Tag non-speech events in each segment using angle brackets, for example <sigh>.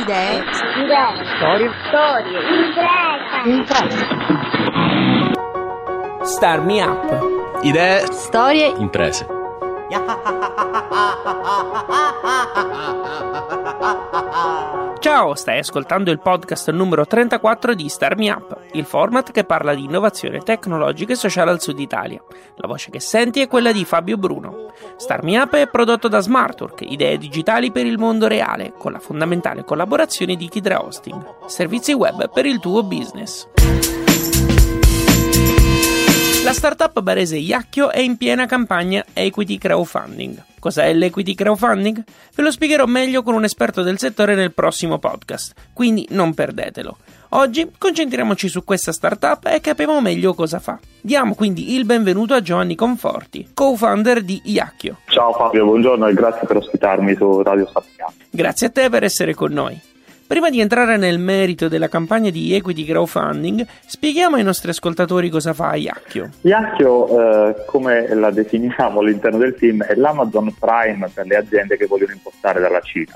Idee. Storie. Storie. Imprese. Star Me Up. Idee, Storie imprese. <laughs> Ciao, stai ascoltando il podcast numero 34 di Star Me Up, il format che parla di innovazione tecnologica e sociale al sud Italia. La voce che senti è quella di Fabio Bruno. Star Me Up è prodotto da Smartwork, idee digitali per il mondo reale, con la fondamentale collaborazione di Kidra Hosting, servizi web per il tuo business. La startup barese Iacchio è in piena campagna equity crowdfunding. Cos'è l'equity crowdfunding? Ve lo spiegherò meglio con un esperto del settore nel prossimo podcast, quindi non perdetelo. Oggi concentriamoci su questa startup e capiamo meglio cosa fa. Diamo quindi il benvenuto a Giovanni Conforti, co-founder di Iacchio. Ciao Fabio, buongiorno e grazie per ospitarmi su Radio Sappiamo. Grazie a te per essere con noi. Prima di entrare nel merito della campagna di equity crowdfunding, spieghiamo ai nostri ascoltatori cosa fa Iacchio. Iacchio, eh, come la definiamo all'interno del team, è l'Amazon Prime per le aziende che vogliono importare dalla Cina.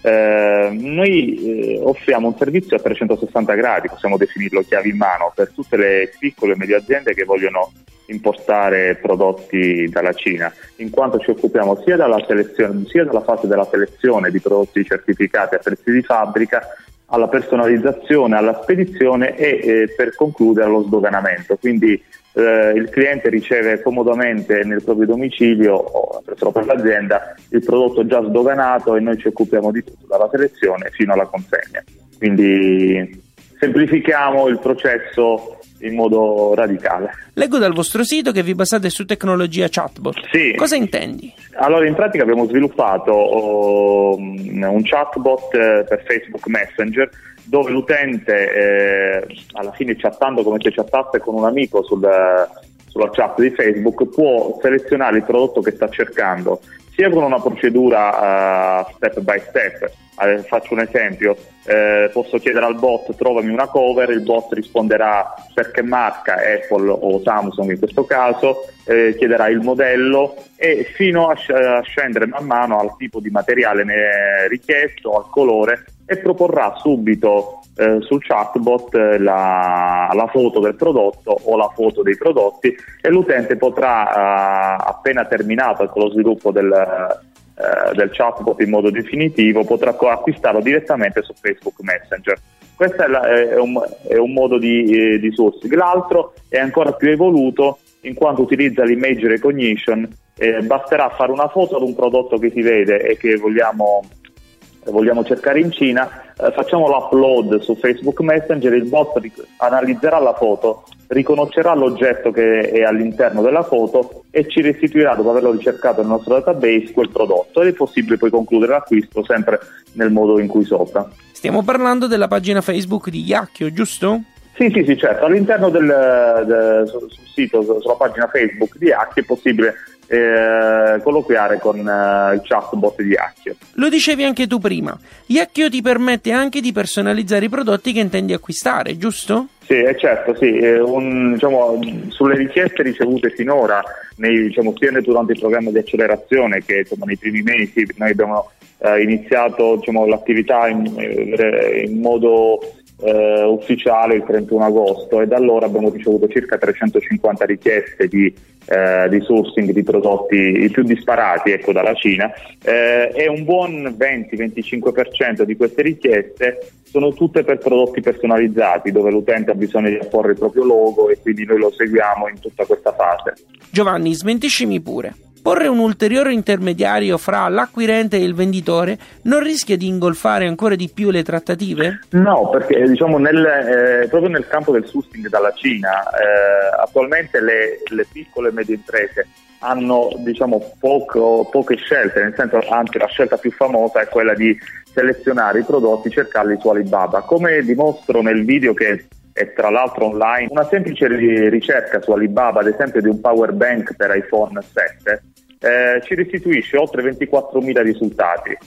Eh, noi eh, offriamo un servizio a 360 gradi, possiamo definirlo chiavi in mano, per tutte le piccole e medie aziende che vogliono importare prodotti dalla Cina, in quanto ci occupiamo sia dalla, sia dalla fase della selezione di prodotti certificati a prezzi di fabbrica, alla personalizzazione, alla spedizione e eh, per concludere allo sdoganamento. Quindi eh, il cliente riceve comodamente nel proprio domicilio o presso per l'azienda il prodotto già sdoganato e noi ci occupiamo di tutto, dalla selezione fino alla consegna. Quindi semplifichiamo il processo in modo radicale. Leggo dal vostro sito che vi basate su tecnologia chatbot. Sì. Cosa intendi? Allora, in pratica abbiamo sviluppato um, un chatbot eh, per Facebook Messenger dove l'utente, eh, alla fine chattando come se chattasse con un amico sul, sulla chat di Facebook, può selezionare il prodotto che sta cercando, sia con una procedura uh, step by step. Eh, faccio un esempio, eh, posso chiedere al bot trovami una cover, il bot risponderà per che marca, Apple o Samsung in questo caso, eh, chiederà il modello e fino a, sc- a, scendere man mano al tipo di materiale richiesto, al colore e proporrà subito eh, sul chatbot la, la, foto del prodotto o la foto dei prodotti e l'utente potrà, eh, appena terminato ecco, lo sviluppo del, eh, del chatbot in modo definitivo, potrà acquistarlo direttamente su Facebook Messenger. Questo è, la, è, un, è un, modo di, eh, di sourcing. L'altro è ancora più evoluto in quanto utilizza l'image recognition. Eh, basterà fare una foto ad un prodotto che si vede e che vogliamo vogliamo cercare in Cina, eh, facciamo l'upload su Facebook Messenger, il bot ric- analizzerà la foto, riconoscerà l'oggetto che è all'interno della foto e ci restituirà, dopo averlo ricercato nel nostro database, quel prodotto ed è possibile poi concludere l'acquisto sempre nel modo in cui sopra. Stiamo parlando della pagina Facebook di Iacchio, giusto? Sì, sì, sì, certo. All'interno del, del sul, sito, sulla pagina Facebook di Iacchio è possibile eh, colloquiare con eh, il chatbot di Iacchio. Lo dicevi anche tu prima, Iacchio ti permette anche di personalizzare i prodotti che intendi acquistare, giusto? Sì, eh, certo, sì. Un, diciamo, sulle richieste ricevute finora, nei, diciamo, sia durante il programma di accelerazione che insomma, nei primi mesi noi abbiamo eh, iniziato diciamo, l'attività in, eh, in modo eh, ufficiale il 31 agosto e da allora abbiamo ricevuto circa 350 richieste di, eh, di sourcing di prodotti i più disparati ecco, dalla Cina eh, e un buon 20-25% di queste richieste sono tutte per prodotti personalizzati dove l'utente ha bisogno di apporre il proprio logo e quindi noi lo seguiamo in tutta questa fase. Giovanni, smentiscimi pure. Porre un ulteriore intermediario fra l'acquirente e il venditore non rischia di ingolfare ancora di più le trattative? No, perché diciamo nel, eh, proprio nel campo del sourcing dalla Cina eh, attualmente le, le, piccole e medie imprese hanno diciamo, poco, poche scelte, nel senso anzi la scelta più famosa è quella di selezionare i prodotti cercarli su Alibaba. Come dimostro nel video che è tra l'altro online, una semplice ricerca su Alibaba, ad esempio di un power bank per iPhone 7, eh, ci restituisce oltre 24.000 risultati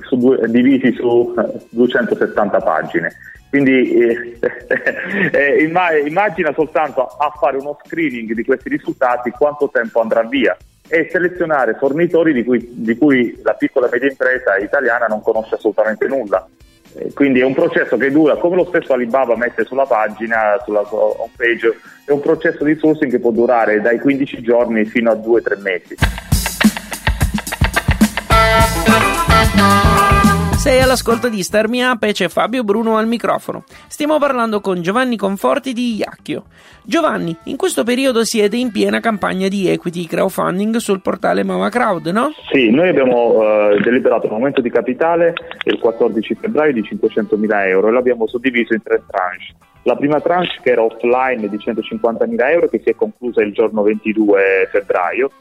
su due, divisi su 270 pagine. Quindi eh, <laughs> eh, immagina soltanto a fare uno screening di questi risultati quanto tempo andrà via e selezionare fornitori di cui, di cui la piccola e media impresa italiana non conosce assolutamente nulla. Quindi è un processo che dura, come lo stesso Alibaba mette sulla pagina, sulla home page, è un processo di sourcing che può durare dai 15 giorni fino a 2-3 mesi. Sei all'ascolto di Starmi Up e c'è Fabio Bruno al microfono. Stiamo parlando con Giovanni Conforti di Iacchio. Giovanni, in questo periodo siete in piena campagna di equity crowdfunding sul portale Mama Crowd, no? Sì, noi abbiamo eh, deliberato un aumento di capitale il 14 febbraio di 500.000 euro e l'abbiamo suddiviso in tre tranche. La prima tranche che era offline di 150.000 euro che si è conclusa il giorno 22 febbraio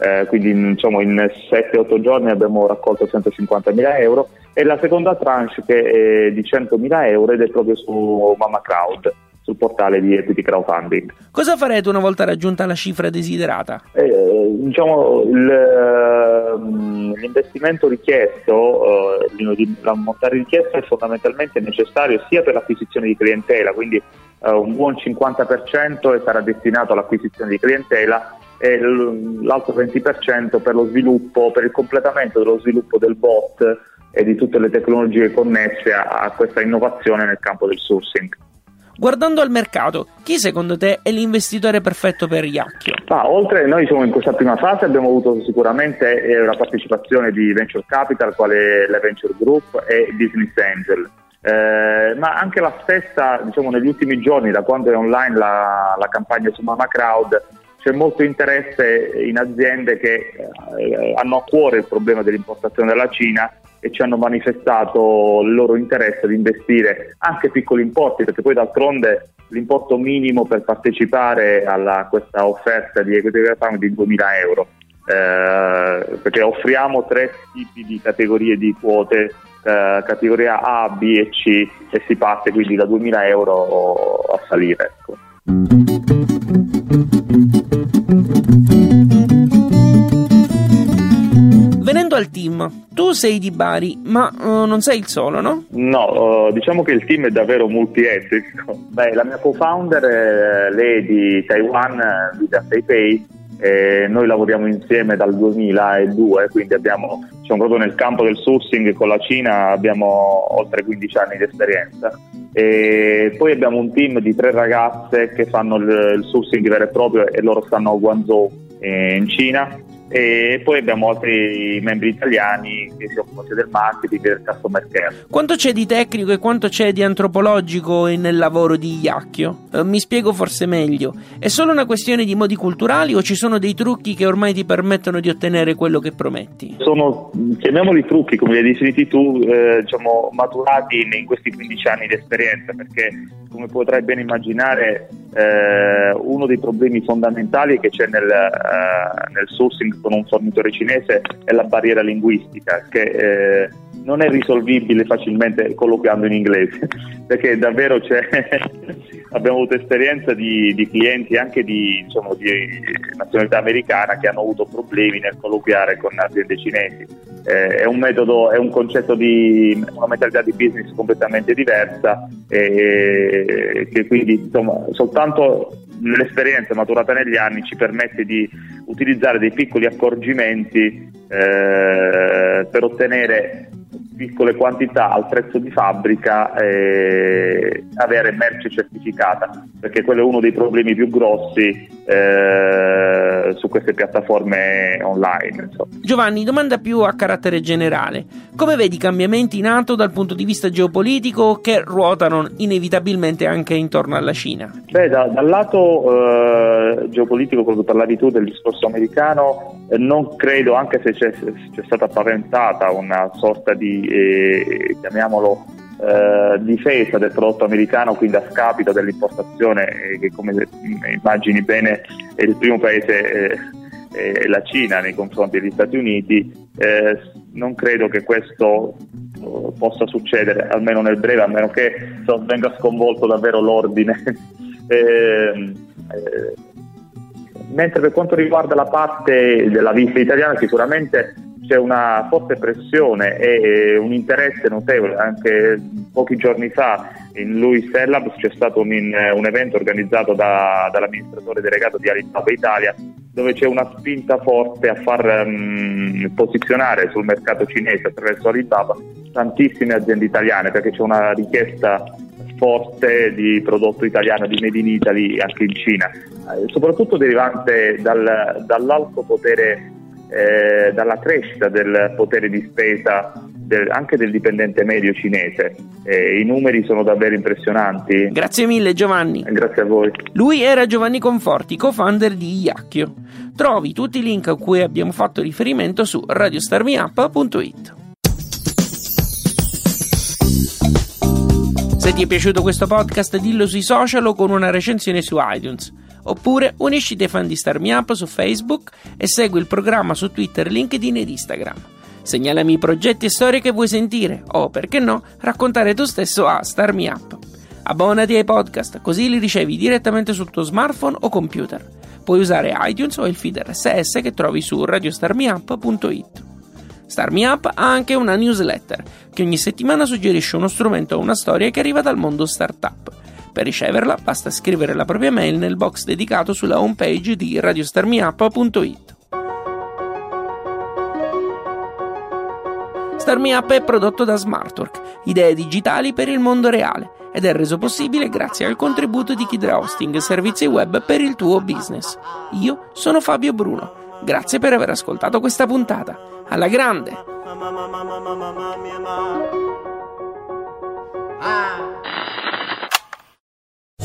eh, quindi insomma, in 7-8 giorni abbiamo raccolto 150.000 euro e la seconda tranche che è di 100.000 euro ed è proprio su Mama Crowd sul portale di Equity Crowdfunding. Cosa farete una volta raggiunta la cifra desiderata? Eh, diciamo, il, ehm, l'investimento richiesto, eh, l'ammontare richiesto è fondamentalmente necessario sia per l'acquisizione di clientela, quindi eh, un buon 50% sarà destinato all'acquisizione di clientela e l'altro 20% per lo sviluppo, per il completamento dello sviluppo del bot e di tutte le tecnologie connesse a, a questa innovazione nel campo del sourcing. Guardando al mercato, chi secondo te è l'investitore perfetto per Iacchio? Ah, oltre noi siamo in questa prima fase abbiamo avuto sicuramente eh, la partecipazione di Venture Capital, quale la Venture Group e Business Angel. Eh, ma anche la stessa, diciamo, negli ultimi giorni, da quando è online la, la campagna su Mama Crowd, c'è molto interesse in aziende che eh, hanno a cuore il problema dell'importazione dalla Cina e ci hanno manifestato il loro interesse ad investire anche piccoli importi, perché poi d'altronde l'importo minimo per partecipare a questa offerta di equity farm è di 2000 euro, eh, perché offriamo tre tipi di categorie di quote, eh, categoria A, B e C e si parte quindi da 2000 euro a salire. Ecco. Al team, tu sei di Bari, ma uh, non sei il solo, no? No, uh, diciamo che il team è davvero multietnico. Beh, la mia co-founder, eh, lei di Taiwan, vive a Taipei, e noi lavoriamo insieme dal 2002, quindi abbiamo, diciamo, proprio nel campo del sourcing con la Cina abbiamo oltre 15 anni di esperienza. E poi abbiamo un team di tre ragazze che fanno il, il sourcing vero e proprio e loro stanno a Guangzhou eh, in Cina e poi abbiamo altri membri italiani che si occupano sia del marketing che del customer care. Quanto c'è di tecnico e quanto c'è di antropologico nel lavoro di Iacchio? Eh, mi spiego forse meglio. È solo una questione di modi culturali o ci sono dei trucchi che ormai ti permettono di ottenere quello che prometti? Sono, chiamiamoli trucchi, come li hai definiti tu, eh, diciamo, maturati in questi 15 anni di esperienza, perché come potrai ben immaginare eh, uno dei problemi fondamentali che c'è nel, eh, nel sourcing con un fornitore cinese è la barriera linguistica che eh, non è risolvibile facilmente colloquiando in inglese <laughs> perché davvero <laughs> abbiamo avuto esperienza di, di clienti anche di, diciamo, di, nazionalità americana che hanno avuto problemi nel colloquiare con aziende cinesi. Eh, è un metodo, è un concetto di una mentalità di business completamente diversa e che quindi insomma, soltanto l'esperienza maturata negli anni ci permette di utilizzare dei piccoli accorgimenti eh, per ottenere piccole quantità al prezzo di fabbrica e avere merce certificata, perché quello è uno dei problemi più grossi eh, su queste piattaforme online. Insomma. Giovanni, domanda più a carattere generale. Come vedi i cambiamenti in atto dal punto di vista geopolitico che ruotano inevitabilmente anche intorno alla Cina? Beh, da, dal lato eh, geopolitico, quello che parlavi tu del discorso americano, eh, non credo, anche se c'è, c'è, stata paventata una sorta di, eh, chiamiamolo, eh, difesa del prodotto americano, quindi a scapito dell'importazione, eh, che come immagini bene è il primo paese eh, la Cina nei confronti degli Stati Uniti, eh, non credo che questo eh, possa succedere, almeno nel breve, a meno che venga sconvolto davvero l'ordine. <laughs> eh, eh, mentre per quanto riguarda la parte della vista italiana, sicuramente c'è una forte pressione e un interesse notevole. Anche pochi giorni fa in Louis Labs c'è stato un, un evento organizzato da, dall'amministratore delegato di Alibaba Italia dove c'è una spinta forte a far um, posizionare sul mercato cinese attraverso Alibaba tantissime aziende italiane perché c'è una richiesta forte di prodotto italiano, di Made in Italy anche in Cina, eh, soprattutto derivante dal, dall'alto potere eh, dalla crescita del potere di spesa del, anche del dipendente medio cinese. Eh, I numeri sono davvero impressionanti. Grazie mille Giovanni. Grazie a voi. Lui era Giovanni Conforti, co-founder di Iacchio. Trovi tutti i link a cui abbiamo fatto riferimento su radiostarmiup.it. Se ti è piaciuto questo podcast, dillo sui social o con una recensione su iTunes. Oppure unisciti ai fan di Star Me Up su Facebook e segui il programma su Twitter, LinkedIn ed Instagram. Segnalami i progetti e storie che vuoi sentire o, perché no, raccontare tu stesso a Star Me Up. Abbonati ai podcast, così li ricevi direttamente sul tuo smartphone o computer. Puoi usare iTunes o il feed RSS che trovi su radiostarmiup.it. Star Me Up ha anche una newsletter che ogni settimana suggerisce uno strumento o una storia che arriva dal mondo startup. Per riceverla basta scrivere la propria mail nel box dedicato sulla homepage di radiostarmiup.it. StarMeUp è prodotto da Smartwork, idee digitali per il mondo reale, ed è reso possibile grazie al contributo di Kidra Hosting, servizi web per il tuo business. Io sono Fabio Bruno. Grazie per aver ascoltato questa puntata. Alla grande!